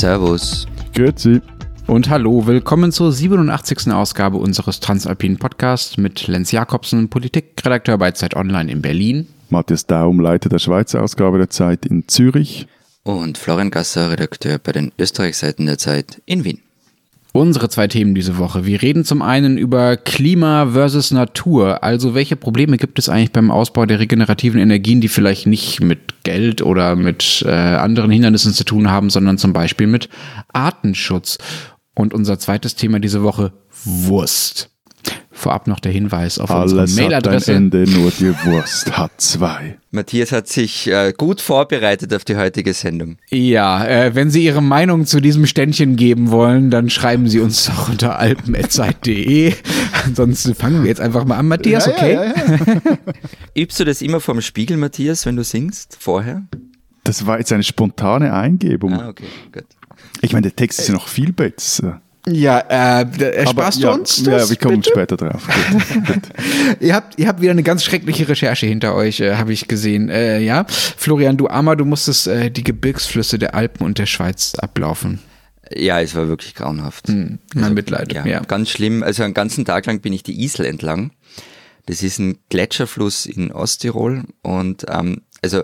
Servus. Grüezi. Und hallo, willkommen zur 87. Ausgabe unseres Transalpinen Podcasts mit Lenz Jakobsen, Politikredakteur bei Zeit Online in Berlin. Matthias Daum, Leiter der Schweizer Ausgabe der Zeit in Zürich. Und Florian Gasser, Redakteur bei den Österreichseiten der Zeit in Wien. Unsere zwei Themen diese Woche. Wir reden zum einen über Klima versus Natur. Also welche Probleme gibt es eigentlich beim Ausbau der regenerativen Energien, die vielleicht nicht mit Geld oder mit äh, anderen Hindernissen zu tun haben, sondern zum Beispiel mit Artenschutz. Und unser zweites Thema diese Woche, Wurst. Vorab noch der Hinweis auf Alles unsere Mailadresse. Hat ein Ende, nur die Wurst hat zwei. Matthias hat sich äh, gut vorbereitet auf die heutige Sendung. Ja, äh, wenn Sie Ihre Meinung zu diesem Ständchen geben wollen, dann schreiben Sie uns doch unter alpen.zeit.de. Ansonsten fangen wir jetzt einfach mal an. Matthias, Ja, okay? ja, ja, ja. Übst du das immer vorm Spiegel, Matthias, wenn du singst? Vorher? Das war jetzt eine spontane Eingebung. Ah, okay, gut. Ich meine, der Text ist ja noch viel besser. Ja, äh, ersparst ja, du uns Ja, das, wir kommen bitte? später drauf. Gut, gut. Ihr habt, ihr habt wieder eine ganz schreckliche Recherche hinter euch, äh, habe ich gesehen. Äh, ja, Florian, du Armer, du musstest äh, die Gebirgsflüsse der Alpen und der Schweiz ablaufen. Ja, es war wirklich grauenhaft. Hm, mein Mitleid. Ja, Ja. ganz schlimm. Also einen ganzen Tag lang bin ich die Isel entlang. Das ist ein Gletscherfluss in Osttirol und ähm, also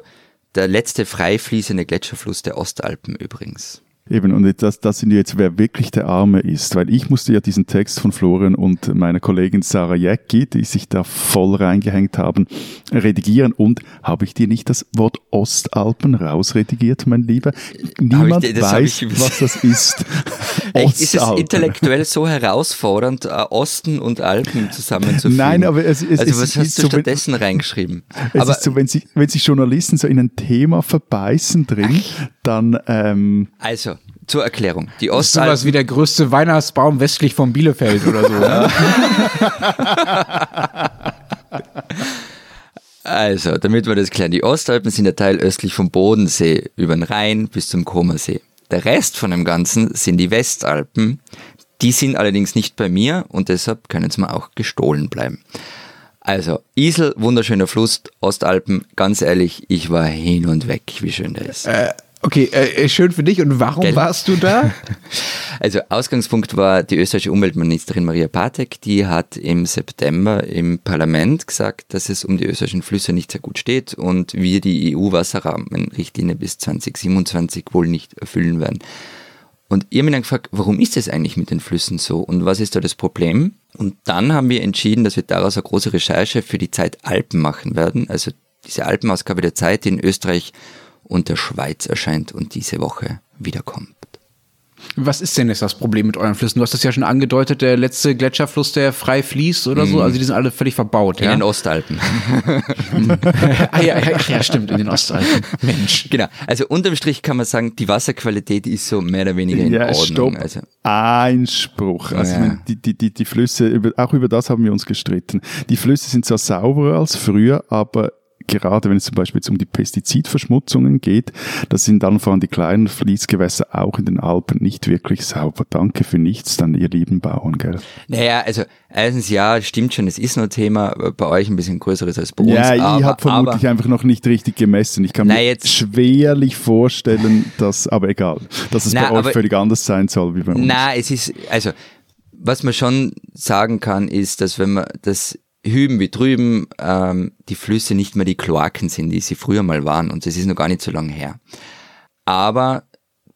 der letzte frei fließende Gletscherfluss der Ostalpen übrigens. Eben, und das, das sind jetzt, wer wirklich der Arme ist, weil ich musste ja diesen Text von Florian und meiner Kollegin Sarah Jäcki, die sich da voll reingehängt haben, redigieren. Und habe ich dir nicht das Wort Ostalpen rausredigiert, mein Lieber? Niemand hab weiß, ich- was das ist. Echt, ist es intellektuell so herausfordernd, äh, Osten und Alpen zusammenzufügen? Nein, aber es, es, also es was ist hast du so, wenn- stattdessen reingeschrieben? Es aber ist so, wenn sich, wenn sich Journalisten so in ein Thema verbeißen drin, dann ähm, also zur Erklärung: Die Das ist sowas wie der größte Weihnachtsbaum westlich von Bielefeld oder so. ne? Also, damit wir das klären, die Ostalpen sind der Teil östlich vom Bodensee über den Rhein bis zum Comersee. Der Rest von dem Ganzen sind die Westalpen. Die sind allerdings nicht bei mir und deshalb können sie mir auch gestohlen bleiben. Also, Isel, wunderschöner Fluss, Ostalpen, ganz ehrlich, ich war hin und weg, wie schön der ist. äh, okay, äh, schön für dich. Und warum Gell? warst du da? Also Ausgangspunkt war die österreichische Umweltministerin Maria Patek, die hat im September im Parlament gesagt, dass es um die österreichischen Flüsse nicht sehr gut steht und wir die EU-Wasserrahmenrichtlinie bis 2027 wohl nicht erfüllen werden. Und ihr habt mich dann gefragt, warum ist es eigentlich mit den Flüssen so und was ist da das Problem? Und dann haben wir entschieden, dass wir daraus eine große Recherche für die Zeit Alpen machen werden, also diese Alpenausgabe der Zeit, die in Österreich und der Schweiz erscheint und diese Woche wiederkommt. Was ist denn jetzt das Problem mit euren Flüssen? Du hast das ja schon angedeutet, der letzte Gletscherfluss, der frei fließt oder so. Also die sind alle völlig verbaut. In ja? den Ostalpen. ah, ja, ja, ach ja, stimmt, in den Ostalpen. Mensch. Genau. Also unterm Strich kann man sagen, die Wasserqualität ist so mehr oder weniger in ja, Ordnung. stopp. Also, Einspruch. Also Ja. die, die, die, die Flüsse, auch über das haben wir uns gestritten. Die Flüsse sind zwar sauberer als früher, aber gerade wenn es zum Beispiel jetzt um die Pestizidverschmutzungen geht, das sind dann vor allem die kleinen Fließgewässer auch in den Alpen nicht wirklich sauber. Danke für nichts, dann ihr lieben Bauern, gell? naja, also erstens ja, stimmt schon, es ist nur Thema, aber bei euch ein bisschen größeres als bei uns. Ja, ich aber, habe vermutlich aber, einfach noch nicht richtig gemessen. Ich kann Na, mir jetzt- schwerlich vorstellen, dass, aber egal, dass es Na, bei euch aber- völlig anders sein soll wie bei uns. Na, es ist, also, was man schon sagen kann, ist, dass wenn man das hüben wie drüben, ähm, die Flüsse nicht mehr die Kloaken sind, die sie früher mal waren. Und das ist noch gar nicht so lange her. Aber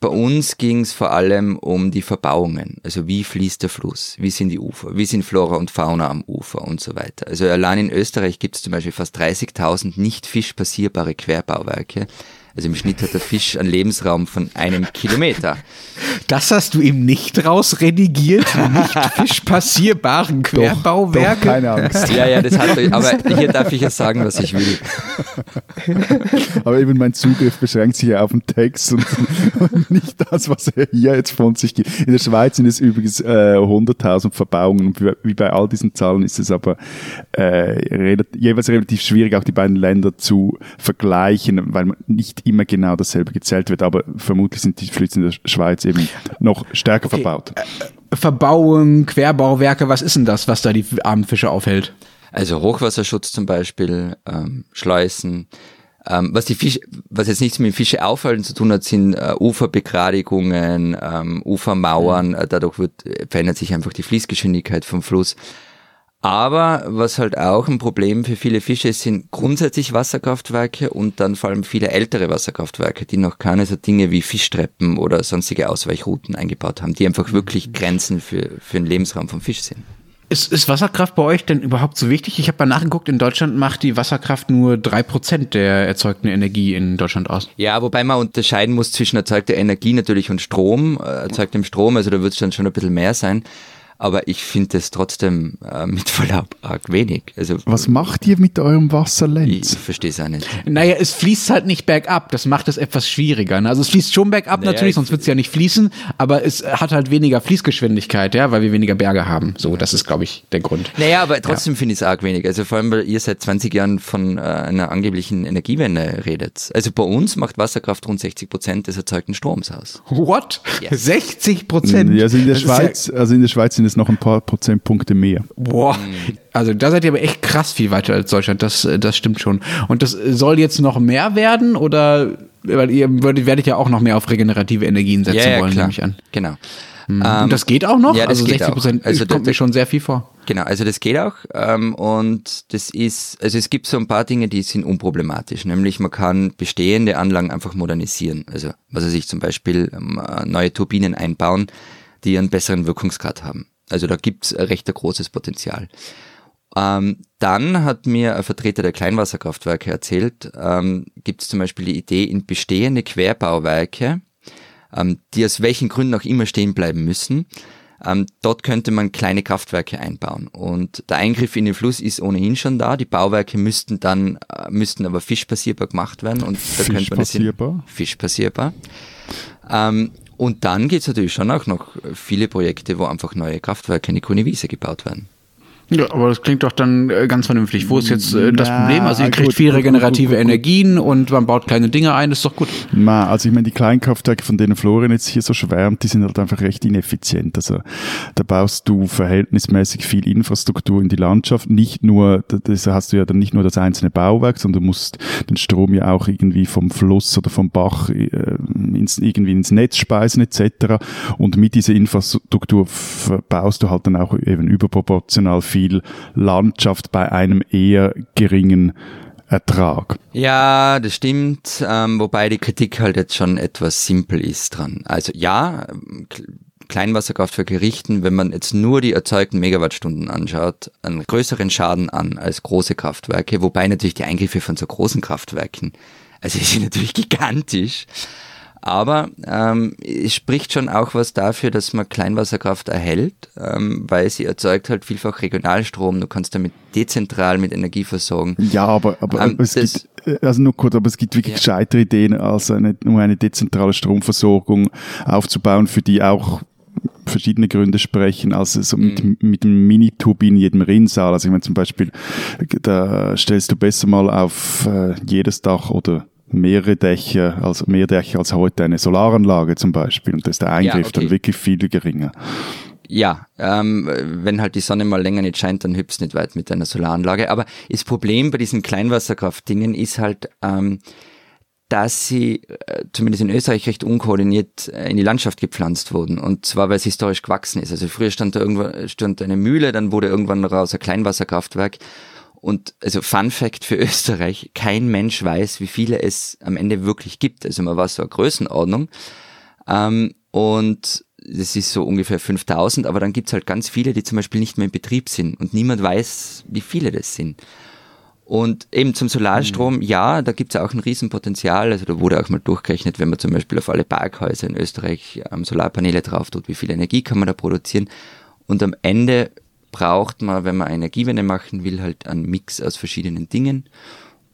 bei uns ging es vor allem um die Verbauungen. Also wie fließt der Fluss? Wie sind die Ufer? Wie sind Flora und Fauna am Ufer und so weiter? Also allein in Österreich gibt es zum Beispiel fast 30.000 nicht fischpassierbare Querbauwerke. Also im Schnitt hat der Fisch einen Lebensraum von einem Kilometer. Das hast du ihm nicht rausredigiert? Nicht fischpassierbaren Doch, Querbauwerke? keine Angst. Ja, ja, das hat er, aber hier darf ich ja sagen, was ich will. Aber eben mein Zugriff beschränkt sich ja auf den Text und, und nicht das, was er hier jetzt von sich gibt. In der Schweiz sind es übrigens äh, 100.000 Verbauungen und wie- bei all diesen Zahlen ist es aber äh, jeweils relativ schwierig, auch die beiden Länder zu vergleichen, weil man nicht immer genau dasselbe gezählt wird. Aber vermutlich sind die Flüsse in der Schweiz eben noch stärker verbaut. Verbauung, Querbauwerke, was ist denn das, was da die armen Fische aufhält? Also Hochwasserschutz zum Beispiel, ähm, Schleusen, Ähm, was die Fische, was jetzt nichts mit Fische aufhalten zu tun hat, sind äh, Uferbegradigungen, ähm, Ufermauern. Äh, dadurch wird, verändert sich einfach die Fließgeschwindigkeit vom Fluss. Aber was halt auch ein Problem für viele Fische ist, sind grundsätzlich Wasserkraftwerke und dann vor allem viele ältere Wasserkraftwerke, die noch keine so Dinge wie Fischtreppen oder sonstige Ausweichrouten eingebaut haben, die einfach wirklich Grenzen für, für den Lebensraum vom Fisch sind. Ist, ist Wasserkraft bei euch denn überhaupt so wichtig? Ich habe mal nachgeguckt, in Deutschland macht die Wasserkraft nur drei Prozent der erzeugten Energie in Deutschland aus. Ja, wobei man unterscheiden muss zwischen erzeugter Energie natürlich und Strom, äh, erzeugtem Strom, also da wird es dann schon ein bisschen mehr sein aber ich finde es trotzdem äh, mit Verlaub arg wenig. Also, Was macht ihr mit eurem Wasserlenz? Ich verstehe es auch nicht. Naja, es fließt halt nicht bergab, das macht es etwas schwieriger. Ne? Also es fließt schon bergab naja, natürlich, sonst wird es ja nicht fließen, aber es hat halt weniger Fließgeschwindigkeit, ja, weil wir weniger Berge haben. So, das ist, glaube ich, der Grund. Naja, aber trotzdem ja. finde ich es arg wenig. Also vor allem, weil ihr seit 20 Jahren von äh, einer angeblichen Energiewende redet. Also bei uns macht Wasserkraft rund 60 Prozent des erzeugten Stroms aus. What? Yes. 60 Prozent? Ja, also in der Schweiz, also in der Schweiz sind es noch ein paar Prozentpunkte mehr. Boah, also da seid ihr aber echt krass viel weiter als Deutschland, das, das stimmt schon. Und das soll jetzt noch mehr werden oder, weil ihr würdet, werdet ja auch noch mehr auf regenerative Energien setzen ja, ja, wollen, klar. nehme ich an. Genau. Mhm. Ähm, und das geht auch noch? Ja, das also 60 Prozent also kommt mir schon sehr viel vor. Genau, also das geht auch. Ähm, und das ist, also es gibt so ein paar Dinge, die sind unproblematisch. Nämlich man kann bestehende Anlagen einfach modernisieren. Also was weiß ich, zum Beispiel ähm, neue Turbinen einbauen, die einen besseren Wirkungsgrad haben. Also da gibt's ein recht großes Potenzial. Ähm, dann hat mir ein Vertreter der Kleinwasserkraftwerke erzählt, ähm, gibt es zum Beispiel die Idee, in bestehende Querbauwerke, ähm, die aus welchen Gründen auch immer stehen bleiben müssen, ähm, dort könnte man kleine Kraftwerke einbauen. Und der Eingriff in den Fluss ist ohnehin schon da. Die Bauwerke müssten dann, äh, müssten aber fischpassierbar gemacht werden. Und da könnte man das in, fischpassierbar. Und dann gibt es natürlich schon auch noch viele Projekte, wo einfach neue Kraftwerke in die grüne Wiese gebaut werden. Ja, aber das klingt doch dann äh, ganz vernünftig. Wo ist jetzt äh, das Problem? Also ihr kriegt gut, viel regenerative gut, gut, Energien und man baut kleine Dinge ein, ist doch gut. Na, also ich meine, die Kleinkraftwerke, von denen Florian jetzt hier so schwärmt, die sind halt einfach recht ineffizient. Also da baust du verhältnismäßig viel Infrastruktur in die Landschaft. Nicht nur, das hast du ja dann nicht nur das einzelne Bauwerk, sondern du musst den Strom ja auch irgendwie vom Fluss oder vom Bach äh, ins, irgendwie ins Netz speisen etc. Und mit dieser Infrastruktur baust du halt dann auch eben überproportional viel viel Landschaft bei einem eher geringen Ertrag. Ja, das stimmt, ähm, wobei die Kritik halt jetzt schon etwas simpel ist dran. Also ja, Kleinwasserkraftwerke richten, wenn man jetzt nur die erzeugten Megawattstunden anschaut, einen größeren Schaden an als große Kraftwerke, wobei natürlich die Eingriffe von so großen Kraftwerken, also die sind natürlich gigantisch. Aber ähm, es spricht schon auch was dafür, dass man Kleinwasserkraft erhält, ähm, weil sie erzeugt halt vielfach Regionalstrom. Du kannst damit dezentral mit Energie versorgen. Ja, aber, aber ähm, es gibt, also nur kurz, aber es gibt wirklich ja. gescheitere Ideen, als eine, nur eine dezentrale Stromversorgung aufzubauen, für die auch verschiedene Gründe sprechen, als so mit, mhm. mit einem Mini-Turbin in jedem Rinnsal. Also ich meine zum Beispiel, da stellst du besser mal auf äh, jedes Dach oder mehrere Dächer, also mehr Dächer als heute eine Solaranlage zum Beispiel. Und da ist der Eingriff ja, okay. dann wirklich viel geringer. Ja, ähm, wenn halt die Sonne mal länger nicht scheint, dann hüpfst nicht weit mit einer Solaranlage. Aber das Problem bei diesen Kleinwasserkraftdingen ist halt, ähm, dass sie äh, zumindest in Österreich recht unkoordiniert äh, in die Landschaft gepflanzt wurden. Und zwar, weil es historisch gewachsen ist. Also früher stand da irgendwann stand eine Mühle, dann wurde irgendwann daraus ein Kleinwasserkraftwerk. Und also Fun Fact für Österreich, kein Mensch weiß, wie viele es am Ende wirklich gibt. Also man war so eine Größenordnung. Ähm, und das ist so ungefähr 5000, aber dann gibt's halt ganz viele, die zum Beispiel nicht mehr in Betrieb sind und niemand weiß, wie viele das sind. Und eben zum Solarstrom, mhm. ja, da gibt's auch ein Riesenpotenzial. Also da wurde auch mal durchgerechnet, wenn man zum Beispiel auf alle Parkhäuser in Österreich ähm, Solarpaneele drauf tut, wie viel Energie kann man da produzieren. Und am Ende braucht man, wenn man Energiewende machen will, halt einen Mix aus verschiedenen Dingen.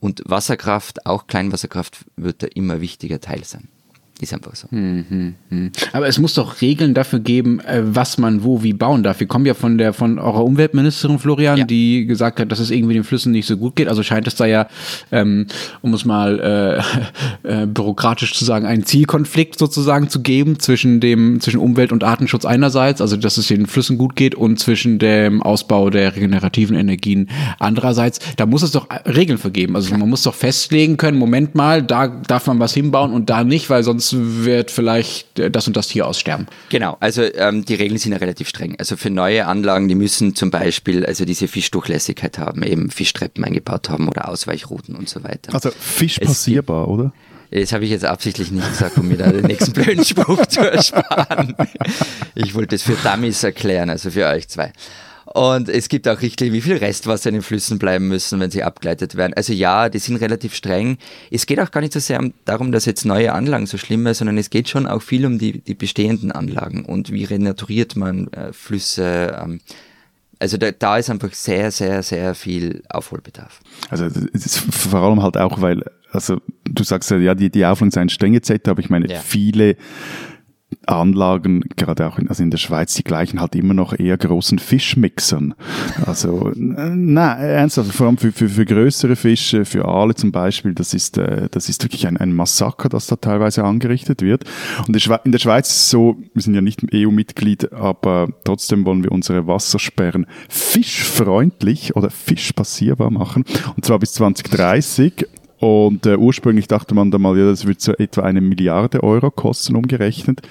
Und Wasserkraft, auch Kleinwasserkraft, wird da immer wichtiger Teil sein. Ist einfach so. Mhm, mhm. Aber es muss doch Regeln dafür geben, äh, was man wo wie bauen darf. Wir kommen ja von der von eurer Umweltministerin Florian, ja. die gesagt hat, dass es irgendwie den Flüssen nicht so gut geht. Also scheint es da ja, ähm, um es mal äh, äh, bürokratisch zu sagen, einen Zielkonflikt sozusagen zu geben zwischen dem zwischen Umwelt und Artenschutz einerseits, also dass es den Flüssen gut geht, und zwischen dem Ausbau der regenerativen Energien andererseits. Da muss es doch Regeln vergeben. Also man muss doch festlegen können. Moment mal, da darf man was hinbauen und da nicht, weil sonst wird vielleicht das und das Tier aussterben. Genau, also ähm, die Regeln sind ja relativ streng. Also für neue Anlagen, die müssen zum Beispiel also diese Fischdurchlässigkeit haben, eben Fischtreppen eingebaut haben oder Ausweichrouten und so weiter. Also Fisch passierbar, oder? Das habe ich jetzt absichtlich nicht gesagt, um mir da den nächsten blöden Spruch zu ersparen. Ich wollte es für Dummies erklären, also für euch zwei. Und es gibt auch Richtlinien, wie viel Restwasser in den Flüssen bleiben müssen, wenn sie abgeleitet werden. Also ja, die sind relativ streng. Es geht auch gar nicht so sehr darum, dass jetzt neue Anlagen so schlimm sind, sondern es geht schon auch viel um die, die bestehenden Anlagen und wie renaturiert man äh, Flüsse. Ähm, also da, da ist einfach sehr, sehr, sehr viel Aufholbedarf. Also es ist vor allem halt auch, weil, also du sagst ja, die, die Auflagen seien streng etc., aber ich meine, ja. viele Anlagen, gerade auch in, also in der Schweiz, die gleichen halt immer noch eher großen Fischmixern. Also, nein, ernsthaft, vor allem für, für, für größere Fische, für Aale zum Beispiel, das ist, äh, das ist wirklich ein, ein Massaker, das da teilweise angerichtet wird. Und in der Schweiz ist es so, wir sind ja nicht EU-Mitglied, aber trotzdem wollen wir unsere Wassersperren fischfreundlich oder fischpassierbar machen. Und zwar bis 2030. Und äh, ursprünglich dachte man da mal, ja, das wird so etwa eine Milliarde Euro kosten, umgerechnet.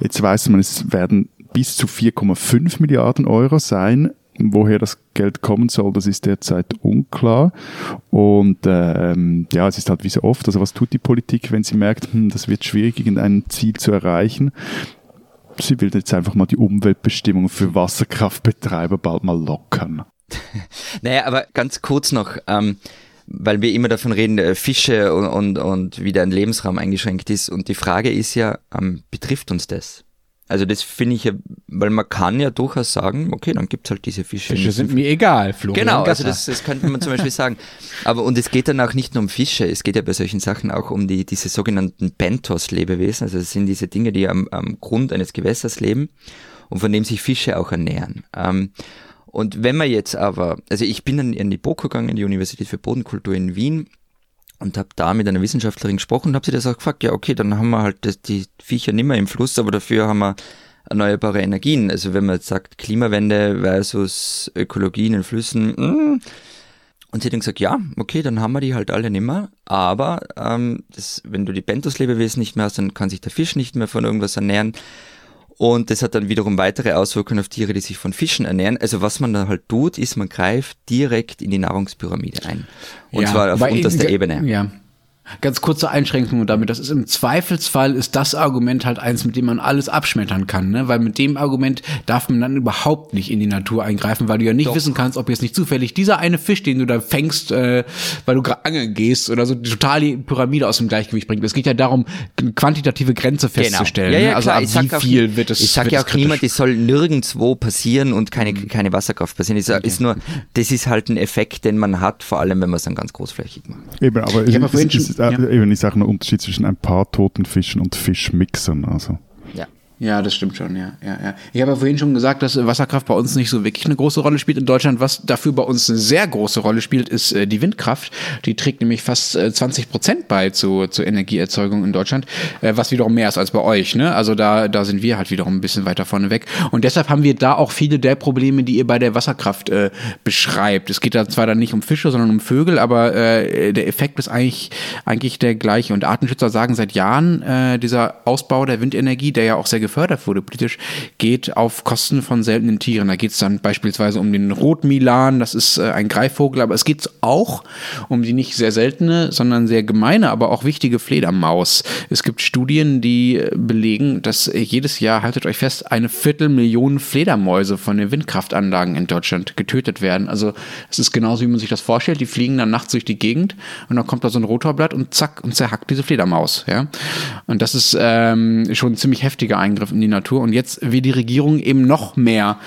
Jetzt weiß man, es werden bis zu 4,5 Milliarden Euro sein. Woher das Geld kommen soll, das ist derzeit unklar. Und ähm, ja, es ist halt wie so oft, also was tut die Politik, wenn sie merkt, hm, das wird schwierig, irgendein Ziel zu erreichen? Sie will jetzt einfach mal die Umweltbestimmungen für Wasserkraftbetreiber bald mal lockern. naja, aber ganz kurz noch. Ähm, weil wir immer davon reden, äh, Fische und, und, und wie deren Lebensraum eingeschränkt ist. Und die Frage ist ja, ähm, betrifft uns das? Also das finde ich ja, weil man kann ja durchaus sagen, okay, dann gibt's halt diese Fische. Fische sind mir egal, Florian Genau, also das, das könnte man zum Beispiel sagen. Aber und es geht dann auch nicht nur um Fische, es geht ja bei solchen Sachen auch um die diese sogenannten Benthos-Lebewesen. Also das sind diese Dinge, die am, am Grund eines Gewässers leben und von dem sich Fische auch ernähren. Ähm, und wenn man jetzt aber, also ich bin dann in die BOKU gegangen, die Universität für Bodenkultur in Wien und habe da mit einer Wissenschaftlerin gesprochen und habe sie das auch gefragt, ja okay, dann haben wir halt das, die Viecher nimmer im Fluss, aber dafür haben wir erneuerbare Energien. Also wenn man jetzt sagt Klimawende versus Ökologie in den Flüssen, mh. Mm. und sie hat dann gesagt, ja, okay, dann haben wir die halt alle nimmer, aber ähm, das, wenn du die Benthos-Lebewesen nicht mehr hast, dann kann sich der Fisch nicht mehr von irgendwas ernähren. Und das hat dann wiederum weitere Auswirkungen auf Tiere, die sich von Fischen ernähren. Also was man da halt tut, ist, man greift direkt in die Nahrungspyramide ein. Und ja, zwar auf unterster Ebene. Ja. Ganz kurze Einschränkung damit. Das ist im Zweifelsfall ist das Argument halt eins, mit dem man alles abschmettern kann, ne? Weil mit dem Argument darf man dann überhaupt nicht in die Natur eingreifen, weil du ja nicht Doch. wissen kannst, ob jetzt nicht zufällig dieser eine Fisch, den du da fängst, äh, weil du gerade angeln gehst oder so, total die Pyramide aus dem Gleichgewicht bringt. Es geht ja darum, eine quantitative Grenze genau. festzustellen. Genau. Ja, ja, ne? Also ab wie viel auch, wird es Ich sage ja auch niemand, das soll nirgendwo passieren und keine, mhm. keine Wasserkraft passieren. Es okay. ist nur, das ist halt ein Effekt, den man hat, vor allem wenn man es dann ganz großflächig macht. Eben, aber ich es, es, es, ja. eben, ich sage mal Unterschied zwischen ein paar toten Fischen und Fischmixern. Also. Ja, das stimmt schon, ja, ja, ja. Ich habe ja vorhin schon gesagt, dass Wasserkraft bei uns nicht so wirklich eine große Rolle spielt in Deutschland. Was dafür bei uns eine sehr große Rolle spielt, ist äh, die Windkraft. Die trägt nämlich fast äh, 20 Prozent bei zu, zur Energieerzeugung in Deutschland, äh, was wiederum mehr ist als bei euch. Ne? Also da, da sind wir halt wiederum ein bisschen weiter vorne weg. Und deshalb haben wir da auch viele der Probleme, die ihr bei der Wasserkraft äh, beschreibt. Es geht da zwar dann nicht um Fische, sondern um Vögel, aber äh, der Effekt ist eigentlich, eigentlich der gleiche. Und Artenschützer sagen seit Jahren, äh, dieser Ausbau der Windenergie, der ja auch sehr gefördert wurde politisch, geht auf Kosten von seltenen Tieren. Da geht es dann beispielsweise um den Rotmilan, das ist äh, ein Greifvogel, aber es geht auch um die nicht sehr seltene, sondern sehr gemeine, aber auch wichtige Fledermaus. Es gibt Studien, die äh, belegen, dass jedes Jahr, haltet euch fest, eine Viertelmillion Fledermäuse von den Windkraftanlagen in Deutschland getötet werden. Also es ist genauso, wie man sich das vorstellt. Die fliegen dann nachts durch die Gegend und dann kommt da so ein Rotorblatt und zack und zerhackt diese Fledermaus. Ja? Und das ist ähm, schon ein ziemlich heftiger Eingriff Eingriff in die Natur. Und jetzt will die Regierung eben noch mehr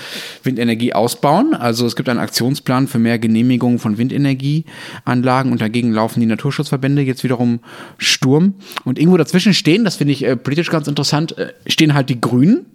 Windenergie ausbauen. Also es gibt einen Aktionsplan für mehr Genehmigungen von Windenergieanlagen und dagegen laufen die Naturschutzverbände jetzt wiederum Sturm. Und irgendwo dazwischen stehen, das finde ich äh, politisch ganz interessant, äh, stehen halt die Grünen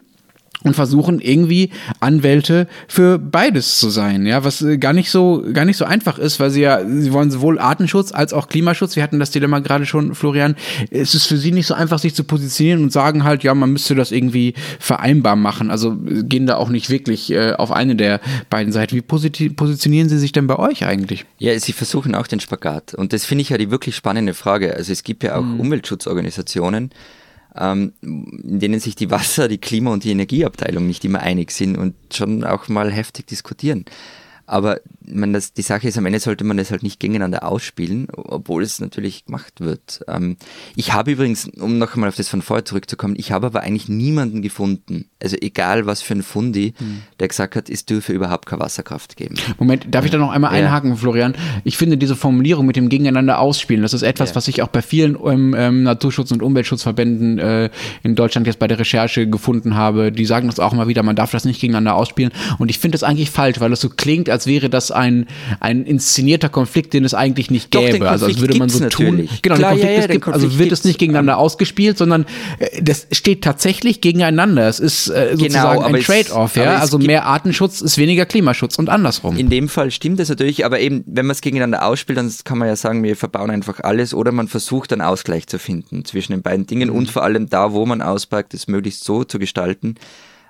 und versuchen irgendwie Anwälte für beides zu sein, ja, was äh, gar nicht so gar nicht so einfach ist, weil sie ja sie wollen sowohl Artenschutz als auch Klimaschutz. Wir hatten das Dilemma gerade schon, Florian. Es ist für sie nicht so einfach, sich zu positionieren und sagen halt, ja, man müsste das irgendwie vereinbar machen. Also äh, gehen da auch nicht wirklich äh, auf eine der beiden Seiten. Wie positionieren sie sich denn bei euch eigentlich? Ja, sie versuchen auch den Spagat und das finde ich ja die wirklich spannende Frage. Also es gibt ja auch mhm. Umweltschutzorganisationen, ähm, in denen sich die Wasser-, die Klima- und die Energieabteilung nicht immer einig sind und schon auch mal heftig diskutieren. Aber man, das, die Sache ist, am Ende sollte man es halt nicht gegeneinander ausspielen, obwohl es natürlich gemacht wird. Ähm, ich habe übrigens, um noch einmal auf das von vorher zurückzukommen, ich habe aber eigentlich niemanden gefunden, also egal was für ein Fundi, hm. der gesagt hat, es dürfe überhaupt keine Wasserkraft geben. Moment, darf ich da noch einmal ja. einhaken, Florian? Ich finde diese Formulierung mit dem Gegeneinander ausspielen, das ist etwas, ja. was ich auch bei vielen ähm, ähm, Naturschutz- und Umweltschutzverbänden äh, in Deutschland jetzt bei der Recherche gefunden habe. Die sagen das auch immer wieder, man darf das nicht gegeneinander ausspielen. Und ich finde das eigentlich falsch, weil das so klingt, als wäre das ein, ein inszenierter Konflikt, den es eigentlich nicht gäbe. Doch, also als würde man so tun. Genau, Klar, Konflikt, ja, ja, gibt, Konflikt also wird es nicht gegeneinander um, ausgespielt, sondern äh, das steht tatsächlich gegeneinander. Es ist äh, genau, sozusagen genau, ein Trade-off, ja. Also mehr Artenschutz ist weniger Klimaschutz und andersrum. In dem Fall stimmt das natürlich, aber eben, wenn man es gegeneinander ausspielt, dann kann man ja sagen, wir verbauen einfach alles oder man versucht einen Ausgleich zu finden zwischen den beiden Dingen mhm. und vor allem da, wo man auspackt, es möglichst so zu gestalten, ähm,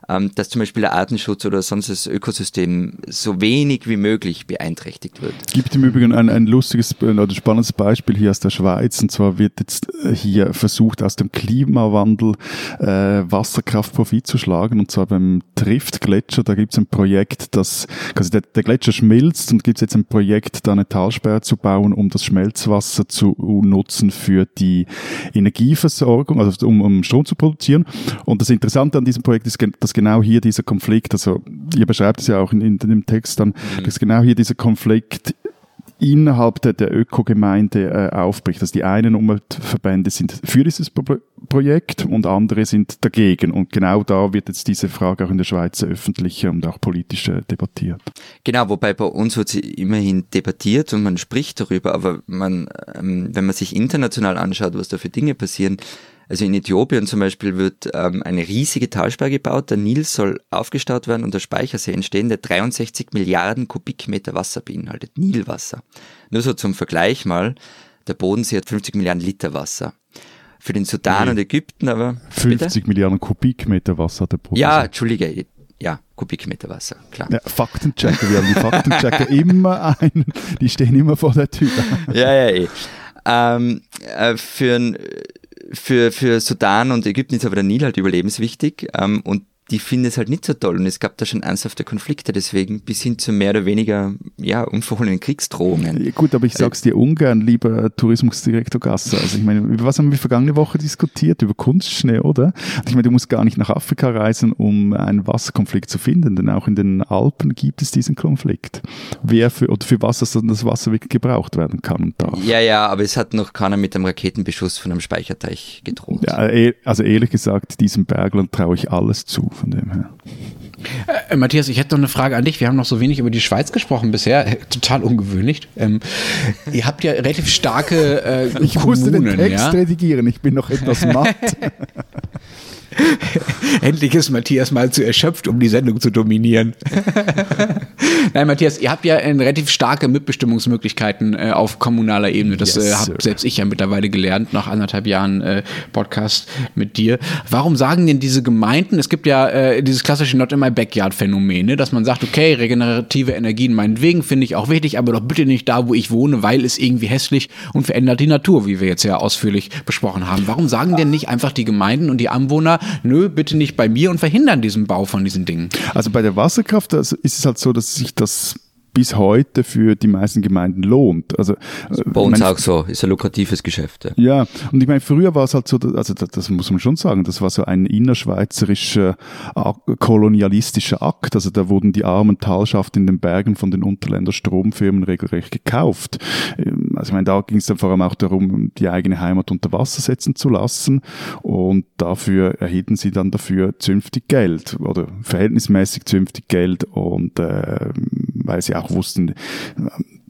dass zum Beispiel der Artenschutz oder sonst das Ökosystem so wenig wie möglich beeinträchtigt wird. Es gibt im Übrigen ein, ein lustiges äh, oder spannendes Beispiel hier aus der Schweiz. Und zwar wird jetzt äh, hier versucht, aus dem Klimawandel äh, Wasserkraft Profit zu schlagen. Und zwar beim Trift-Gletscher. Da gibt es ein Projekt, das, also der, der Gletscher schmilzt und gibt es jetzt ein Projekt, da eine Talsperre zu bauen, um das Schmelzwasser zu nutzen für die Energieversorgung, also um, um Strom zu produzieren. Und das Interessante an diesem Projekt ist, dass genau hier dieser Konflikt, also ihr beschreibt es ja auch in, in dem Text dann, mhm. dass genau hier dieser Konflikt innerhalb der, der Ökogemeinde äh, aufbricht. Also die einen Umweltverbände sind für dieses Pro Projekt und andere sind dagegen. Und genau da wird jetzt diese Frage auch in der Schweiz öffentlicher und auch politisch äh, debattiert. Genau, wobei bei uns wird sie immerhin debattiert und man spricht darüber, aber man, ähm, wenn man sich international anschaut, was da für Dinge passieren, also in Äthiopien zum Beispiel wird ähm, eine riesige Talsperre gebaut, der Nil soll aufgestaut werden und der Speichersee entstehen, der 63 Milliarden Kubikmeter Wasser beinhaltet, Nilwasser. Nur so zum Vergleich mal, der Bodensee hat 50 Milliarden Liter Wasser. Für den Sudan nee. und Ägypten aber... 50 bitte? Milliarden Kubikmeter Wasser hat der Bodensee. Ja, Entschuldige, ja, Kubikmeter Wasser, klar. Ja, Faktenchecker, wir haben die Faktenchecker immer ein, die stehen immer vor der Tür. ja, ja, eh. Ähm, äh, für ein für, für Sudan und Ägypten ist aber der Nil halt überlebenswichtig ähm, und die finden es halt nicht so toll und es gab da schon ernsthafte Konflikte deswegen bis hin zu mehr oder weniger ja unverhohlenen Kriegsdrohungen. Ja, gut, aber ich sag's dir ungern, lieber Tourismusdirektor Gasser. Also ich meine, über was haben wir vergangene Woche diskutiert? Über Kunstschnee, oder? Und ich meine, du musst gar nicht nach Afrika reisen, um einen Wasserkonflikt zu finden, denn auch in den Alpen gibt es diesen Konflikt. Wer für oder für was das, das Wasser wirklich gebraucht werden kann und darf. Ja, ja, aber es hat noch keiner mit einem Raketenbeschuss von einem Speicherteich gedroht. Ja, eh, also ehrlich gesagt, diesem Bergland traue ich alles zu von dem her. Äh, Matthias, ich hätte noch eine Frage an dich. Wir haben noch so wenig über die Schweiz gesprochen bisher. Äh, total ungewöhnlich. Ähm, ihr habt ja relativ starke äh, Ich Kommunen, musste den Text ja? redigieren. Ich bin noch etwas matt. Endlich ist Matthias mal zu erschöpft, um die Sendung zu dominieren. Nein, Matthias, ihr habt ja relativ starke Mitbestimmungsmöglichkeiten äh, auf kommunaler Ebene. Das yes, äh, habe selbst ich ja mittlerweile gelernt, nach anderthalb Jahren äh, Podcast mit dir. Warum sagen denn diese Gemeinden, es gibt ja äh, dieses klassische Not in my Backyard-Phänomen, ne, dass man sagt, okay, regenerative Energien meinetwegen finde ich auch wichtig, aber doch bitte nicht da, wo ich wohne, weil es irgendwie hässlich und verändert die Natur, wie wir jetzt ja ausführlich besprochen haben. Warum sagen denn nicht einfach die Gemeinden und die Anwohner, nö, bitte nicht bei mir und verhindern diesen Bau von diesen Dingen. Also bei der Wasserkraft also ist es halt so, dass sich das bis heute für die meisten Gemeinden lohnt. Also, also bei uns meine, auch so, ist ein lukratives Geschäft. Ja. ja, und ich meine, früher war es halt so, also das, das, muss man schon sagen, das war so ein innerschweizerischer kolonialistischer Akt. Also da wurden die armen Talschaften in den Bergen von den Unterländer Stromfirmen regelrecht gekauft. Also ich meine, da ging es dann vor allem auch darum, die eigene Heimat unter Wasser setzen zu lassen und dafür erhielten sie dann dafür zünftig Geld oder verhältnismäßig zünftig Geld und äh, weil sie auch wussten,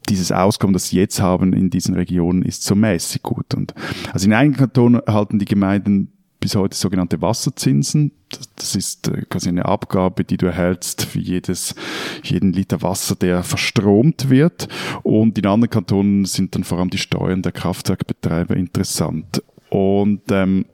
dieses Auskommen, das sie jetzt haben in diesen Regionen, ist so mäßig gut. Und also in einigen Kantonen erhalten die Gemeinden bis heute sogenannte Wasserzinsen. Das ist äh, quasi eine Abgabe, die du erhältst für jedes, jeden Liter Wasser, der verstromt wird. Und in anderen Kantonen sind dann vor allem die Steuern der Kraftwerkbetreiber interessant. Und ähm,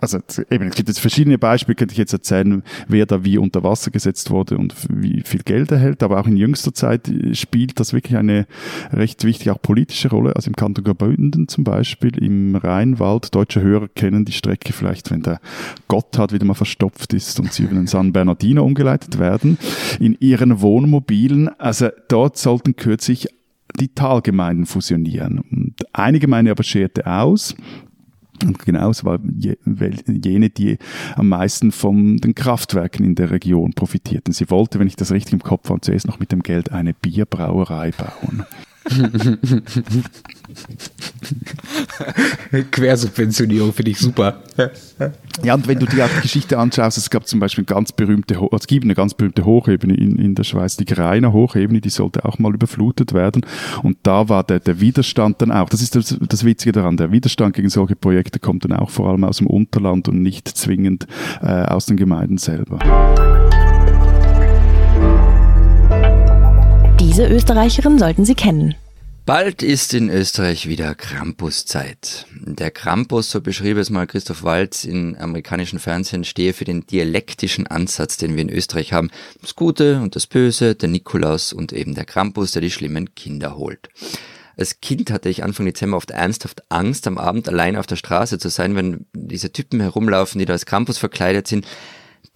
also eben, es gibt jetzt verschiedene Beispiele, könnte ich jetzt erzählen, wer da wie unter Wasser gesetzt wurde und wie viel Geld erhält, aber auch in jüngster Zeit spielt das wirklich eine recht wichtige, auch politische Rolle, also im Kanton Graubünden zum Beispiel, im Rheinwald, deutsche Hörer kennen die Strecke vielleicht, wenn der Gotthard wieder mal verstopft ist und sie über den San Bernardino umgeleitet werden, in ihren Wohnmobilen, also dort sollten kürzlich die Talgemeinden fusionieren. Und eine Gemeinde aber scherte aus, und genau, es war jene, die am meisten von den Kraftwerken in der Region profitierten. Sie wollte, wenn ich das richtig im Kopf habe, zuerst noch mit dem Geld eine Bierbrauerei bauen. Quersubventionierung finde ich super. ja, und wenn du dir auch die Geschichte anschaust, es gab zum Beispiel eine ganz berühmte, es gibt eine ganz berühmte Hochebene in, in der Schweiz, die Greiner Hochebene, die sollte auch mal überflutet werden. Und da war der, der Widerstand dann auch, das ist das, das Witzige daran, der Widerstand gegen solche Projekte kommt dann auch vor allem aus dem Unterland und nicht zwingend äh, aus den Gemeinden selber. Diese Österreicherin sollten Sie kennen. Bald ist in Österreich wieder Krampuszeit. Der Krampus, so beschrieb es mal Christoph Walz in amerikanischen Fernsehen, stehe für den dialektischen Ansatz, den wir in Österreich haben. Das Gute und das Böse, der Nikolaus und eben der Krampus, der die schlimmen Kinder holt. Als Kind hatte ich Anfang Dezember oft ernsthaft Angst, am Abend allein auf der Straße zu sein, wenn diese Typen herumlaufen, die da als Krampus verkleidet sind.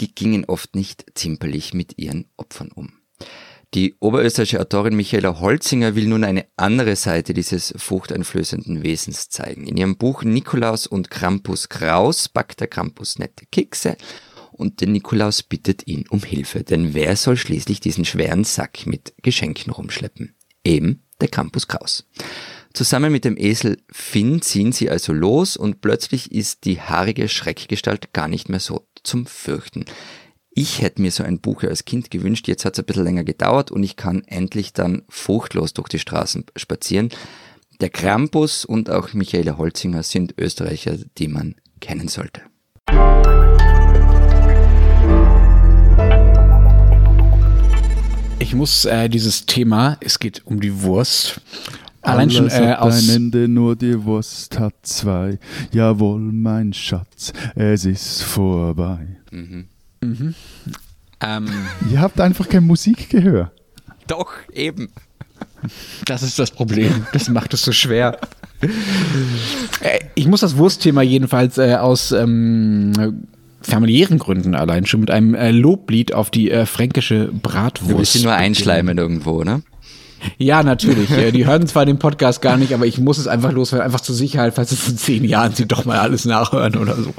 Die gingen oft nicht zimperlich mit ihren Opfern um. Die oberösterreichische Autorin Michaela Holzinger will nun eine andere Seite dieses furchteinflößenden Wesens zeigen. In ihrem Buch Nikolaus und Krampus Kraus backt der Krampus nette Kekse und der Nikolaus bittet ihn um Hilfe, denn wer soll schließlich diesen schweren Sack mit Geschenken rumschleppen? Eben der Krampus Kraus. Zusammen mit dem Esel Finn ziehen sie also los und plötzlich ist die haarige Schreckgestalt gar nicht mehr so zum Fürchten. Ich hätte mir so ein Buch als Kind gewünscht, jetzt hat es ein bisschen länger gedauert und ich kann endlich dann furchtlos durch die Straßen spazieren. Der Krampus und auch Michaela Holzinger sind Österreicher, die man kennen sollte. Ich muss äh, dieses Thema, es geht um die Wurst, Allein schon äh, aus ein Ende, nur die Wurst hat zwei. Jawohl, mein Schatz, es ist vorbei. Mhm. Mhm. Ähm, Ihr habt einfach kein Musikgehör. Doch, eben. Das ist das Problem. Das macht es so schwer. Äh, ich muss das Wurstthema jedenfalls äh, aus ähm, familiären Gründen allein schon mit einem äh, Loblied auf die äh, fränkische Bratwurst. Du willst sie nur einschleimen irgendwo, ne? Ja, natürlich. Die hören zwar den Podcast gar nicht, aber ich muss es einfach loswerden, einfach zur Sicherheit, falls es in zehn Jahren sie doch mal alles nachhören oder so.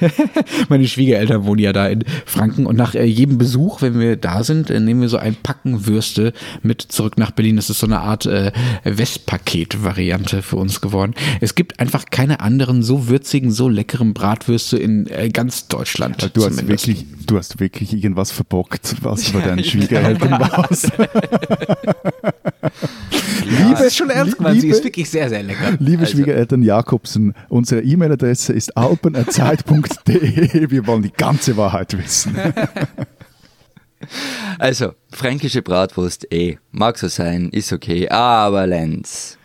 Meine Schwiegereltern wohnen ja da in Franken und nach äh, jedem Besuch, wenn wir da sind, äh, nehmen wir so ein Packen Würste mit zurück nach Berlin. Das ist so eine Art äh, Westpaket-Variante für uns geworden. Es gibt einfach keine anderen so würzigen, so leckeren Bratwürste in äh, ganz Deutschland. Du hast, wirklich, du hast wirklich irgendwas verbockt, was bei deinen Schwiegereltern warst. liebe, ist schon ernst gemeint, sie ist wirklich sehr, sehr lecker. Liebe also. Schwiegereltern Jakobsen, unsere E-Mail-Adresse ist alpen.zeit.de. Wir wollen die ganze Wahrheit wissen. Also, fränkische Bratwurst, eh, mag so sein, ist okay, aber Lenz,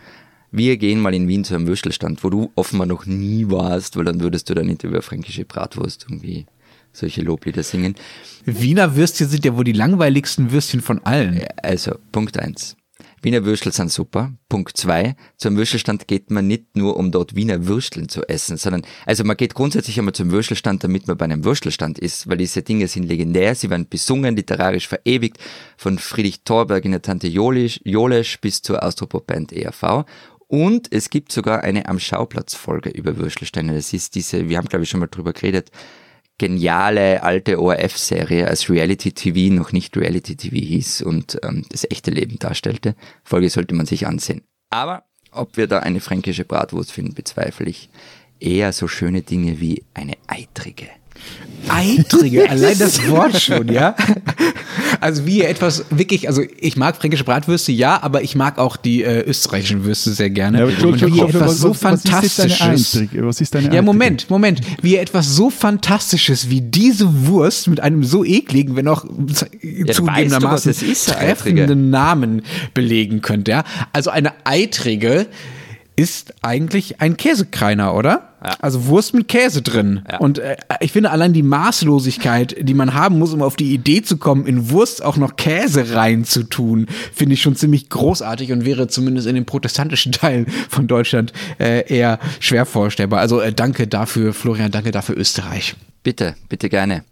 wir gehen mal in Wien zu einem Würstelstand, wo du offenbar noch nie warst, weil dann würdest du da nicht über fränkische Bratwurst irgendwie solche Loblieder singen. Wiener Würstchen sind ja wohl die langweiligsten Würstchen von allen. Also, Punkt eins. Wiener Würstel sind super. Punkt zwei, zum Würstelstand geht man nicht nur, um dort Wiener Würsteln zu essen, sondern, also man geht grundsätzlich einmal zum Würstelstand, damit man bei einem Würstelstand ist, weil diese Dinge sind legendär, sie werden besungen, literarisch verewigt, von Friedrich Thorberg in der Tante Jolesch, Jolesch bis zur Austropop-Band ERV. Und es gibt sogar eine am Schauplatz Folge über Würstelsteine. Das ist diese, wir haben glaube ich schon mal drüber geredet, geniale alte ORF-Serie als Reality-TV noch nicht Reality-TV hieß und ähm, das echte Leben darstellte. Folge sollte man sich ansehen. Aber ob wir da eine fränkische Bratwurst finden, bezweifle ich. Eher so schöne Dinge wie eine eitrige. Eitrige, allein das Wort schon, ja. Also wie etwas wirklich, also ich mag fränkische Bratwürste, ja, aber ich mag auch die äh, österreichischen Würste sehr gerne. Ja, Und wie etwas so was- ist. Eitrige? Was ist eine Ja? Moment, Moment. Wie etwas so Fantastisches wie diese Wurst mit einem so ekligen, wenn auch du, zugegebenermaßen was es ist, eine Eitrige? treffenden Namen belegen könnte. Ja? Also eine Eitrige ist eigentlich ein Käsekreiner, oder? Ja. Also Wurst mit Käse drin. Ja. Und äh, ich finde allein die Maßlosigkeit, die man haben muss, um auf die Idee zu kommen, in Wurst auch noch Käse reinzutun, finde ich schon ziemlich großartig und wäre zumindest in den protestantischen Teilen von Deutschland äh, eher schwer vorstellbar. Also äh, danke dafür, Florian, danke dafür Österreich. Bitte, bitte gerne.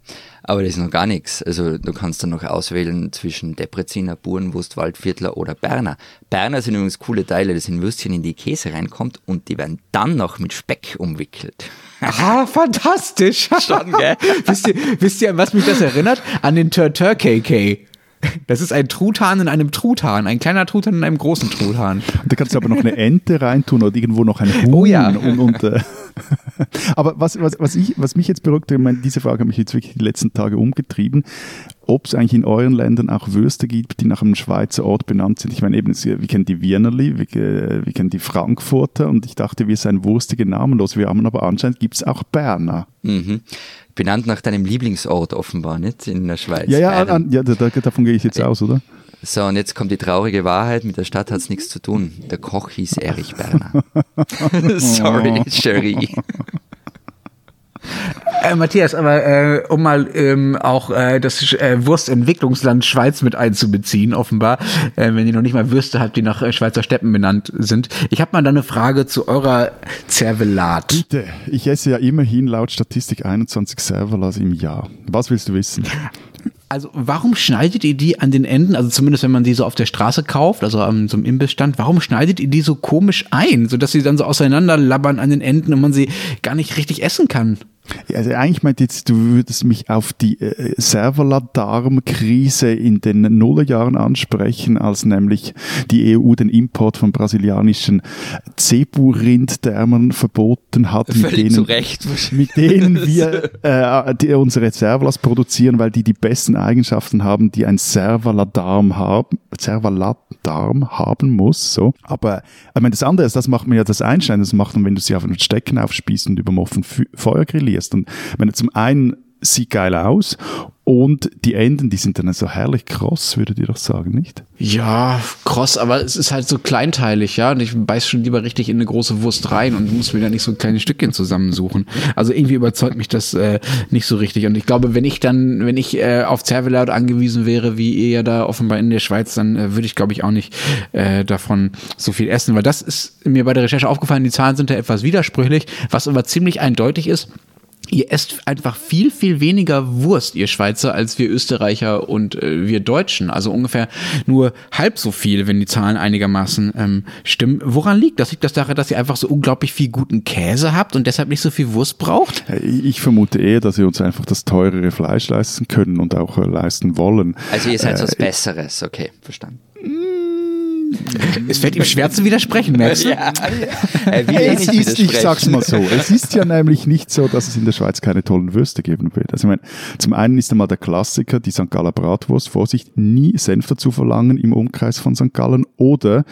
Aber das ist noch gar nichts. Also du kannst dann noch auswählen zwischen Depreziner, Burenwurst, Waldviertler oder Berner. Berner sind übrigens coole Teile, das sind Würstchen, in die Käse reinkommt und die werden dann noch mit Speck umwickelt. Ah, fantastisch. Schon, gell? wisst, ihr, wisst ihr, an was mich das erinnert? An den Turtur KK. Das ist ein Truthahn in einem Truthahn, ein kleiner Truthahn in einem großen Truthahn. Und da kannst du aber noch eine Ente reintun oder irgendwo noch ein Huhn. Oh ja. Und, und, äh, aber was, was, was, ich, was mich jetzt beruhigt, ich meine, diese Frage hat mich jetzt wirklich die letzten Tage umgetrieben, ob es eigentlich in euren Ländern auch Würste gibt, die nach einem Schweizer Ort benannt sind. Ich meine, eben, wir kennen die Wienerli, wir, äh, wir kennen die Frankfurter und ich dachte, wir seien wurstige namenlos. Wir haben aber anscheinend gibt es auch Berner. Mhm. Benannt nach deinem Lieblingsort offenbar, nicht? In der Schweiz. Ja, ja, an, ja da, da, davon gehe ich jetzt aus, oder? So, und jetzt kommt die traurige Wahrheit, mit der Stadt hat es nichts zu tun. Der Koch hieß Erich Berner. Sorry, Cherie. Äh, Matthias, aber äh, um mal ähm, auch äh, das äh, Wurstentwicklungsland Schweiz mit einzubeziehen, offenbar, äh, wenn ihr noch nicht mal Würste habt, die nach äh, Schweizer Steppen benannt sind. Ich habe mal da eine Frage zu eurer Zervelat. Bitte, ich esse ja immerhin laut Statistik 21 Serverlas im Jahr. Was willst du wissen? Also warum schneidet ihr die an den Enden, also zumindest wenn man die so auf der Straße kauft, also an so einem Imbissstand, warum schneidet ihr die so komisch ein, sodass sie dann so auseinanderlabbern an den Enden und man sie gar nicht richtig essen kann? Also eigentlich meint jetzt, du würdest mich auf die äh, Serverladarm-Krise in den Nullerjahren ansprechen, als nämlich die EU den Import von brasilianischen Cebu-Rinddärmern verboten hat, mit Völlig zu denen, Recht. mit denen wir äh, die, unsere Servalas produzieren, weil die die besten Eigenschaften haben, die ein Servaladarm haben, Servalatdarm haben muss. So. Aber ich meine, das andere ist, das macht man ja das Einschneiden, das macht man, wenn du sie auf einen Stecken aufspießt und über dem offenen Feuer grillierst. Und ich meine, zum einen sieht geil aus und die Enden, die sind dann so herrlich kross, würdet ihr doch sagen, nicht? Ja, kross, aber es ist halt so kleinteilig, ja. Und ich beiß schon lieber richtig in eine große Wurst rein und muss mir da nicht so kleine Stückchen zusammensuchen. Also irgendwie überzeugt mich das äh, nicht so richtig. Und ich glaube, wenn ich dann, wenn ich äh, auf Zervelat angewiesen wäre, wie ihr ja da offenbar in der Schweiz, dann äh, würde ich, glaube ich, auch nicht äh, davon so viel essen. Weil das ist mir bei der Recherche aufgefallen, die Zahlen sind da etwas widersprüchlich, was aber ziemlich eindeutig ist. Ihr esst einfach viel, viel weniger Wurst, ihr Schweizer, als wir Österreicher und äh, wir Deutschen. Also ungefähr nur halb so viel, wenn die Zahlen einigermaßen ähm, stimmen. Woran liegt das? Liegt das daran, dass ihr einfach so unglaublich viel guten Käse habt und deshalb nicht so viel Wurst braucht? Äh, Ich vermute eher, dass wir uns einfach das teurere Fleisch leisten können und auch äh, leisten wollen. Also ihr seid Äh, was Besseres, okay, verstanden. Es fällt ihm schwer zu widersprechen, merkst du? Er will Es nicht ist, ich sag's mal so, es ist ja nämlich nicht so, dass es in der Schweiz keine tollen Würste geben wird. Also ich meine, zum einen ist einmal der Klassiker, die St. Galler Bratwurst, Vorsicht, nie Senf dazu verlangen im Umkreis von St. Gallen oder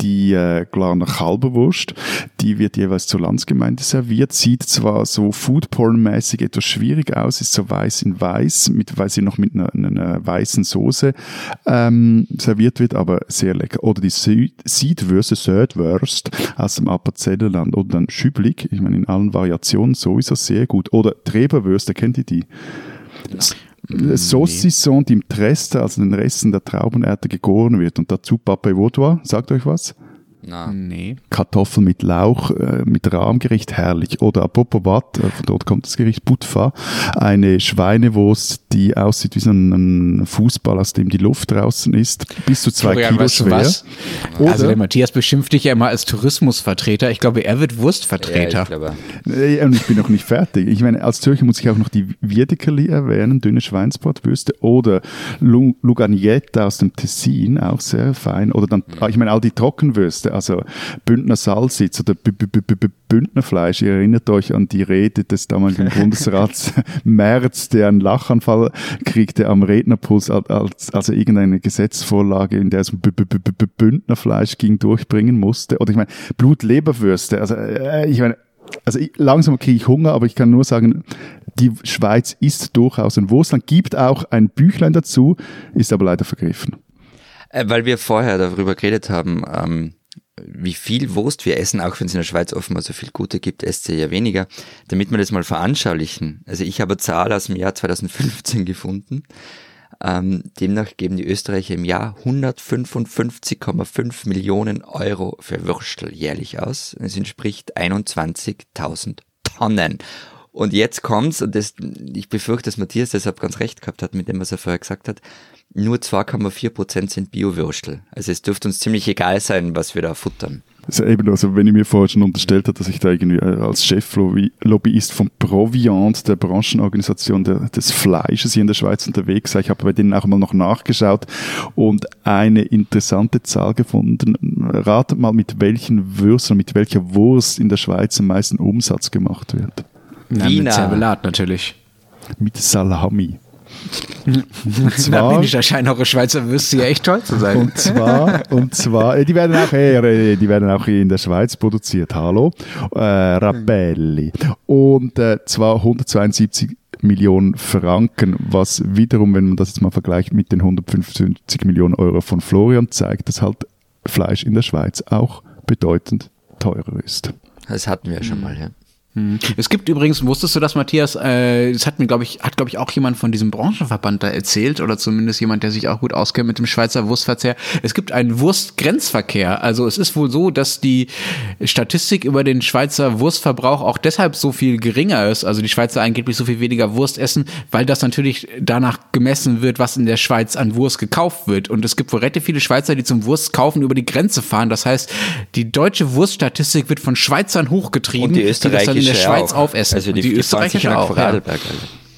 die äh, Glarner Kalberwurst, die wird jeweils zur Landsgemeinde serviert, sieht zwar so Foodporn-mäßig etwas schwierig aus, ist so weiß in weiß, mit, weil sie noch mit einer, einer weißen Soße ähm, serviert wird, aber sehr lecker. Oder die Süd Südwürste, Südwurst aus dem Appenzellerland oder dann Schüblig, ich meine in allen Variationen sowieso sehr gut. Oder Treberwürste, kennt ihr die? Saucisson, die im Treste, also den Resten der Traubenerde gegoren wird und dazu Pape Vaudois, sagt euch was? Na, Nee. Kartoffeln mit Lauch, äh, mit Rahmgericht, herrlich. Oder apropos Wat, äh, von dort kommt das Gericht Butfa, eine Schweinewurst, die aussieht wie so ein, ein Fußball, aus dem die Luft draußen ist, bis zu zwei Florian, Kilo weißt du schwer. was? Oder, Also der Matthias beschimpft dich ja immer als Tourismusvertreter. Ich glaube, er wird ja, Wurstvertreter. ich glaube, Äh, und ich bin noch nicht fertig. Ich meine, als Zürcher muss ich auch noch die Wiedekerli erwähnen, dünne Schweinsbratwürste oder Lu- Luganietta aus dem Tessin, auch sehr fein. Oder dann, ah, ich meine, all die Trockenwürste, also Bündner Salsitz oder B -B -B Bündnerfleisch. Ihr erinnert euch an die Rede des damaligen Bundesrats Merz, der einen Lachanfall kriegte am Rednerpuls, als, als er irgendeine Gesetzvorlage, in der es um Bündnerfleisch ging, durchbringen musste. Oder ich meine, Blutleberwürste. Also äh, ich meine, also ich, langsam kriege ich Hunger, aber ich kann nur sagen, die Schweiz ist durchaus ein Wurstland, gibt auch ein Büchlein dazu, ist aber leider vergriffen. Äh, weil wir vorher darüber geredet haben, ähm, wie viel Wurst wir essen, auch wenn es in der Schweiz offenbar so viel Gute gibt, esst ihr ja weniger, damit wir das mal veranschaulichen. Also ich habe eine Zahl aus dem Jahr 2015 gefunden. Ähm, demnach geben die Österreicher im Jahr 155,5 Millionen Euro für Würstel jährlich aus. Es entspricht 21.000 Tonnen. Und jetzt kommt's, und das, ich befürchte, dass Matthias deshalb ganz recht gehabt hat mit dem, was er vorher gesagt hat, nur 2,4 Prozent sind Bio-Würstel. Also es dürfte uns ziemlich egal sein, was wir da futtern. Also eben, also wenn ich mir vorher schon unterstellt habe, dass ich da irgendwie äh, als Cheflobbyist von Proviant, der Branchenorganisation der, des Fleisches hier in der Schweiz unterwegs sei, ich habe bei denen auch mal noch nachgeschaut und eine interessante Zahl gefunden. Ratet mal, mit welchen Würsten, mit welcher Wurst in der Schweiz am meisten Umsatz gemacht wird. Na, mit Zervelat natürlich. Mit Salami. Und zwar, da bin ich, da scheinen eure Schweizer Würste ja echt toll zu sein. Und zwar, und zwar, äh, die werden auch, äh, die werden auch in der Schweiz produziert, hallo, äh, Rapelli. Und äh, zwar 172 Millionen Franken, was wiederum, wenn man das jetzt mal vergleicht mit den 155 Millionen Euro von Florian, zeigt, dass halt Fleisch in der Schweiz auch bedeutend teurer ist. Das hatten wir ja schon mal, ja. Hm. Es gibt übrigens, wusstest du das, Matthias, äh, das hat mir, glaube ich, hat, glaube ich, auch jemand von diesem Branchenverband da erzählt, oder zumindest jemand, der sich auch gut auskennt mit dem Schweizer Wurstverzehr. Es gibt einen Wurstgrenzverkehr. Also es ist wohl so, dass die Statistik über den Schweizer Wurstverbrauch auch deshalb so viel geringer ist, also die Schweizer angeblich so viel weniger Wurst essen, weil das natürlich danach gemessen wird, was in der Schweiz an Wurst gekauft wird. Und es gibt wohl relativ viele Schweizer, die zum Wurstkaufen über die Grenze fahren. Das heißt, die deutsche Wurststatistik wird von Schweizern hochgetrieben. Und die Österreicher in der Schweiz auch. aufessen. Also die, die, die Österreicher auch. Ja.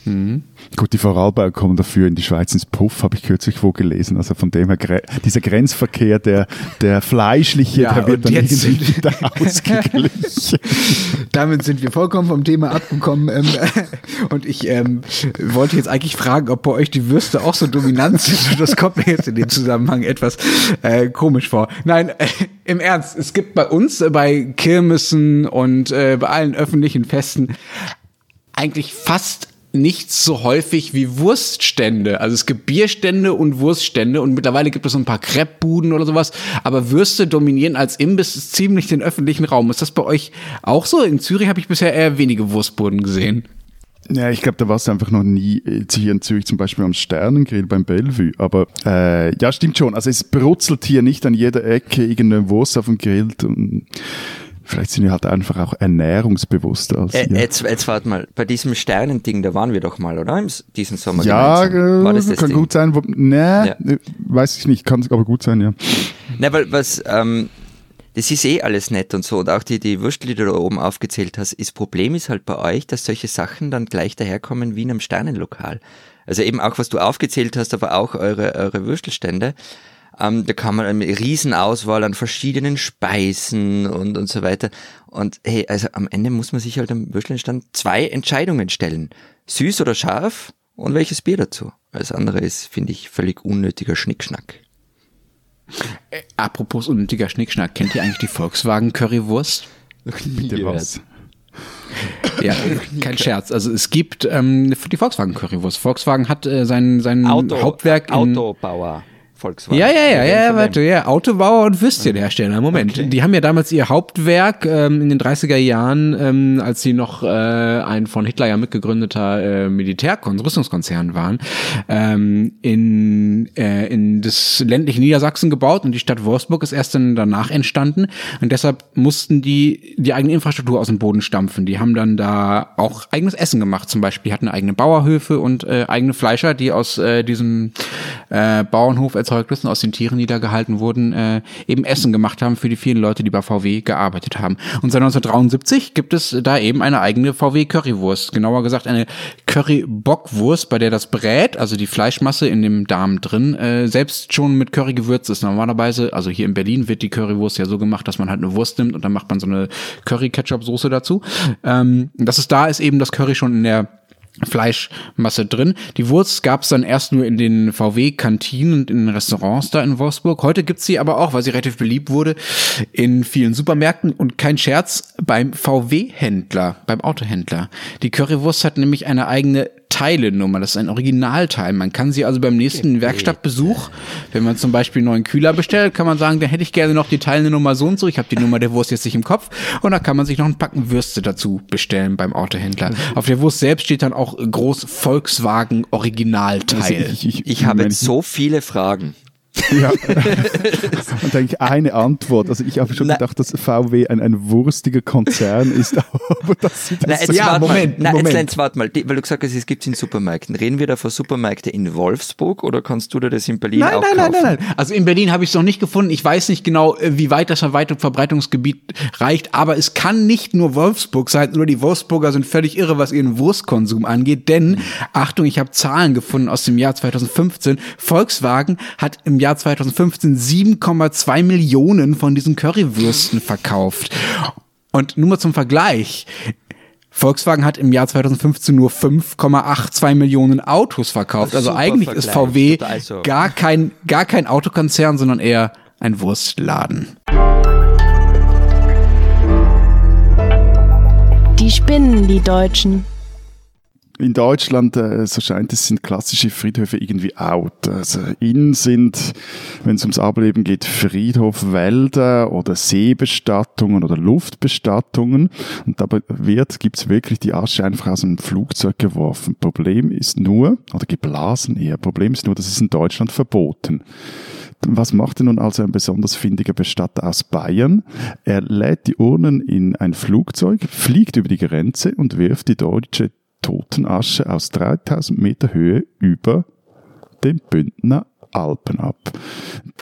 Mhm. Gut, die Vorarlberger kommen dafür in die Schweiz ins Puff, habe ich kürzlich wo gelesen. Also von dem her, dieser Grenzverkehr, der, der fleischliche, ja, der wird dann irgendwie wieder ausgeglichen. Damit sind wir vollkommen vom Thema abgekommen. Ähm, und ich ähm, wollte jetzt eigentlich fragen, ob bei euch die Würste auch so dominant sind. Das kommt mir jetzt in dem Zusammenhang etwas äh, komisch vor. Nein, äh, im Ernst, es gibt bei uns, äh, bei Kirmessen und äh, bei allen öffentlichen Festen eigentlich fast nicht so häufig wie Wurststände. Also es gibt Bierstände und Wurststände und mittlerweile gibt es so ein paar Crepe-Buden oder sowas. Aber Würste dominieren als Imbiss ziemlich den öffentlichen Raum. Ist das bei euch auch so? In Zürich habe ich bisher eher wenige Wurstbuden gesehen. Ja, ich glaube, da warst du einfach noch nie hier in Zürich zum Beispiel am Sternengrill beim Bellevue. Aber äh, ja, stimmt schon. Also es brutzelt hier nicht an jeder Ecke irgendeine Wurst auf dem Grill. Und Vielleicht sind wir halt einfach auch ernährungsbewusster als äh, jetzt, jetzt warte mal, bei diesem Sternending, da waren wir doch mal, oder? Im, diesen Sommer Ja, äh, das das kann Ding? gut sein. Wo, nee, ja. Äh, weiß ich nicht, kann aber gut sein, ja. Na, weil was, ähm, das ist eh alles nett und so. Und auch die, die Würstel, die du da oben aufgezählt hast, das Problem ist halt bei euch, dass solche Sachen dann gleich daherkommen wie in einem Sternenlokal. Also eben auch, was du aufgezählt hast, aber auch eure, eure Würstelstände. Ähm, da kann man eine Riesenauswahl an verschiedenen Speisen und, und so weiter. Und hey, also am Ende muss man sich halt am Würstelstand zwei Entscheidungen stellen. Süß oder scharf und welches Bier dazu. Alles andere ist, finde ich, völlig unnötiger Schnickschnack. Äh, apropos unnötiger Schnickschnack, kennt ihr eigentlich die Volkswagen Currywurst? Bitte was? Ja, kein Scherz. Also es gibt ähm, die Volkswagen Currywurst. Volkswagen hat äh, sein, sein Auto, Hauptwerk in Autobauer. Volkswagen. Ja, ja, ja, ja, warte, ja, Autobauer und Würstchenhersteller. Moment, okay. die haben ja damals ihr Hauptwerk ähm, in den 30er Jahren, ähm, als sie noch äh, ein von Hitler ja mitgegründeter äh, Militärrüstungskonzern waren, ähm, in, äh, in das ländliche Niedersachsen gebaut und die Stadt Wolfsburg ist erst dann danach entstanden und deshalb mussten die die eigene Infrastruktur aus dem Boden stampfen. Die haben dann da auch eigenes Essen gemacht, zum Beispiel, die hatten eigene Bauerhöfe und äh, eigene Fleischer, die aus äh, diesem äh, Bauernhof Milcherzeugnissen aus den Tieren, die da gehalten wurden, äh, eben Essen gemacht haben für die vielen Leute, die bei VW gearbeitet haben. Und seit 1973 gibt es da eben eine eigene VW Currywurst. Genauer gesagt eine Curry-Bockwurst, bei der das Brät, also die Fleischmasse in dem Darm drin, äh, selbst schon mit Curry gewürzt ist. Normalerweise, also hier in Berlin wird die Currywurst ja so gemacht, dass man halt eine Wurst nimmt und dann macht man so eine Curry-Ketchup-Soße dazu. Ähm, dass es da ist eben das Curry schon in der Fleischmasse drin. Die Wurst gab es dann erst nur in den VW-Kantinen und in den Restaurants da in Wolfsburg. Heute gibt's sie aber auch, weil sie relativ beliebt wurde, in vielen Supermärkten und kein Scherz beim VW-Händler, beim Autohändler. Die Currywurst hat nämlich eine eigene Teilenummer. Das ist ein Originalteil. Man kann sie also beim nächsten Werkstattbesuch, wenn man zum Beispiel einen neuen Kühler bestellt, kann man sagen, da hätte ich gerne noch die Teilnummer so und so. Ich habe die Nummer der Wurst jetzt nicht im Kopf. Und da kann man sich noch ein Packen Würste dazu bestellen beim Auto-Händler. Auf der Wurst selbst steht dann auch groß Volkswagen Originalteil. Also ich, ich, ich habe so viele Fragen. Ja. und eigentlich eine Antwort. Also ich habe schon Na, gedacht, dass VW ein, ein wurstiger Konzern ist, aber das sieht Na, jetzt ja, warte Moment, mal. Moment. jetzt warte mal, weil du gesagt hast, es gibt es in Supermärkten. Reden wir da von Supermärkten in Wolfsburg oder kannst du da das in Berlin nein, auch nein, kaufen? Nein, nein, nein. Also in Berlin habe ich es noch nicht gefunden. Ich weiß nicht genau, äh, wie weit das Verbreitungsgebiet reicht, aber es kann nicht nur Wolfsburg sein, nur die Wolfsburger sind völlig irre, was ihren Wurstkonsum angeht, denn, Achtung, ich habe Zahlen gefunden aus dem Jahr 2015. Volkswagen hat im Jahr 2015 7,2 Millionen von diesen Currywürsten verkauft. Und nur mal zum Vergleich. Volkswagen hat im Jahr 2015 nur 5,82 Millionen Autos verkauft. Also eigentlich Vergleich. ist VW so. gar kein, gar kein Autokonzern, sondern eher ein Wurstladen. Die spinnen, die Deutschen in Deutschland, äh, so scheint es, sind klassische Friedhöfe irgendwie out. Also in sind, wenn es ums Ableben geht, Friedhofwälder oder Seebestattungen oder Luftbestattungen. Und dabei wird, gibt's wirklich die Asche einfach aus einem Flugzeug geworfen. Problem ist nur, oder geblasen eher, Problem ist nur, das ist in Deutschland verboten. Was macht denn nun also ein besonders findiger Bestatter aus Bayern? Er lädt die Urnen in ein Flugzeug, fliegt über die Grenze und wirft die deutsche Totenasche aus 3000 Meter Höhe über den Bündner Alpen ab.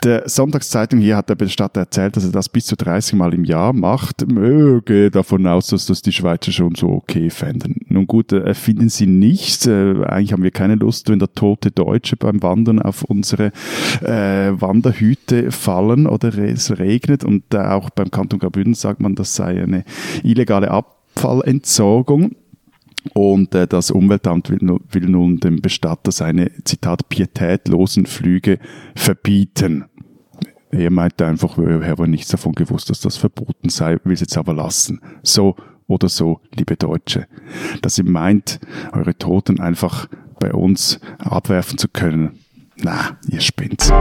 Der Sonntagszeitung hier hat der Bestatter erzählt, dass er das bis zu 30 Mal im Jahr macht. Möge davon aus, dass das die Schweizer schon so okay fänden. Nun gut, erfinden sie nichts. Äh, eigentlich haben wir keine Lust, wenn der tote Deutsche beim Wandern auf unsere äh, Wanderhüte fallen oder es regnet. Und äh, auch beim Kanton Graubünden sagt man, das sei eine illegale Abfallentsorgung. Und äh, das Umweltamt will, will nun dem Bestatter seine, Zitat, pietätlosen Flüge verbieten. Er meinte einfach, er habe nichts davon gewusst, dass das verboten sei, will es jetzt aber lassen. So oder so, liebe Deutsche. Dass ihr meint, eure Toten einfach bei uns abwerfen zu können. Na, ihr spinnt's.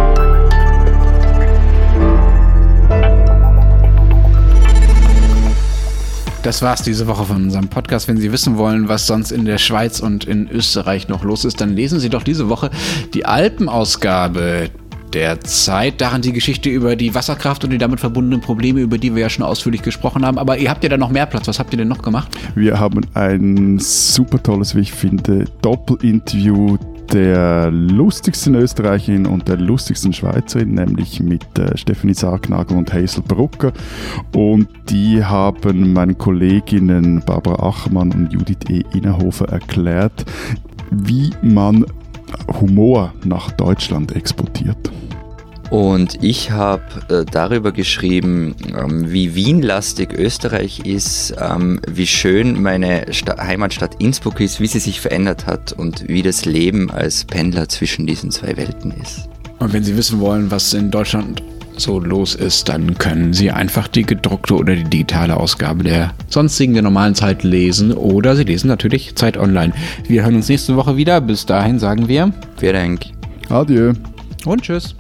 Das war's diese Woche von unserem Podcast. Wenn Sie wissen wollen, was sonst in der Schweiz und in Österreich noch los ist, dann lesen Sie doch diese Woche die Alpenausgabe der Zeit. Darin die Geschichte über die Wasserkraft und die damit verbundenen Probleme, über die wir ja schon ausführlich gesprochen haben. Aber ihr habt ja da noch mehr Platz. Was habt ihr denn noch gemacht? Wir haben ein super tolles, wie ich finde, Doppelinterview der lustigsten Österreicherin und der lustigsten Schweizerin, nämlich mit äh, Stephanie Sargnagel und Hazel Brucker. Und die haben meinen Kolleginnen Barbara Achmann und Judith E. Innerhofer erklärt, wie man Humor nach Deutschland exportiert. Und ich habe äh, darüber geschrieben, ähm, wie Wienlastig Österreich ist, ähm, wie schön meine Sta Heimatstadt Innsbruck ist, wie sie sich verändert hat und wie das Leben als Pendler zwischen diesen zwei Welten ist. Und wenn Sie wissen wollen, was in Deutschland so los ist, dann können Sie einfach die gedruckte oder die digitale Ausgabe der sonstigen der normalen Zeit lesen oder Sie lesen natürlich Zeit online. Wir hören uns nächste Woche wieder. Bis dahin sagen wir. Vielen Dank. Adieu. Und tschüss.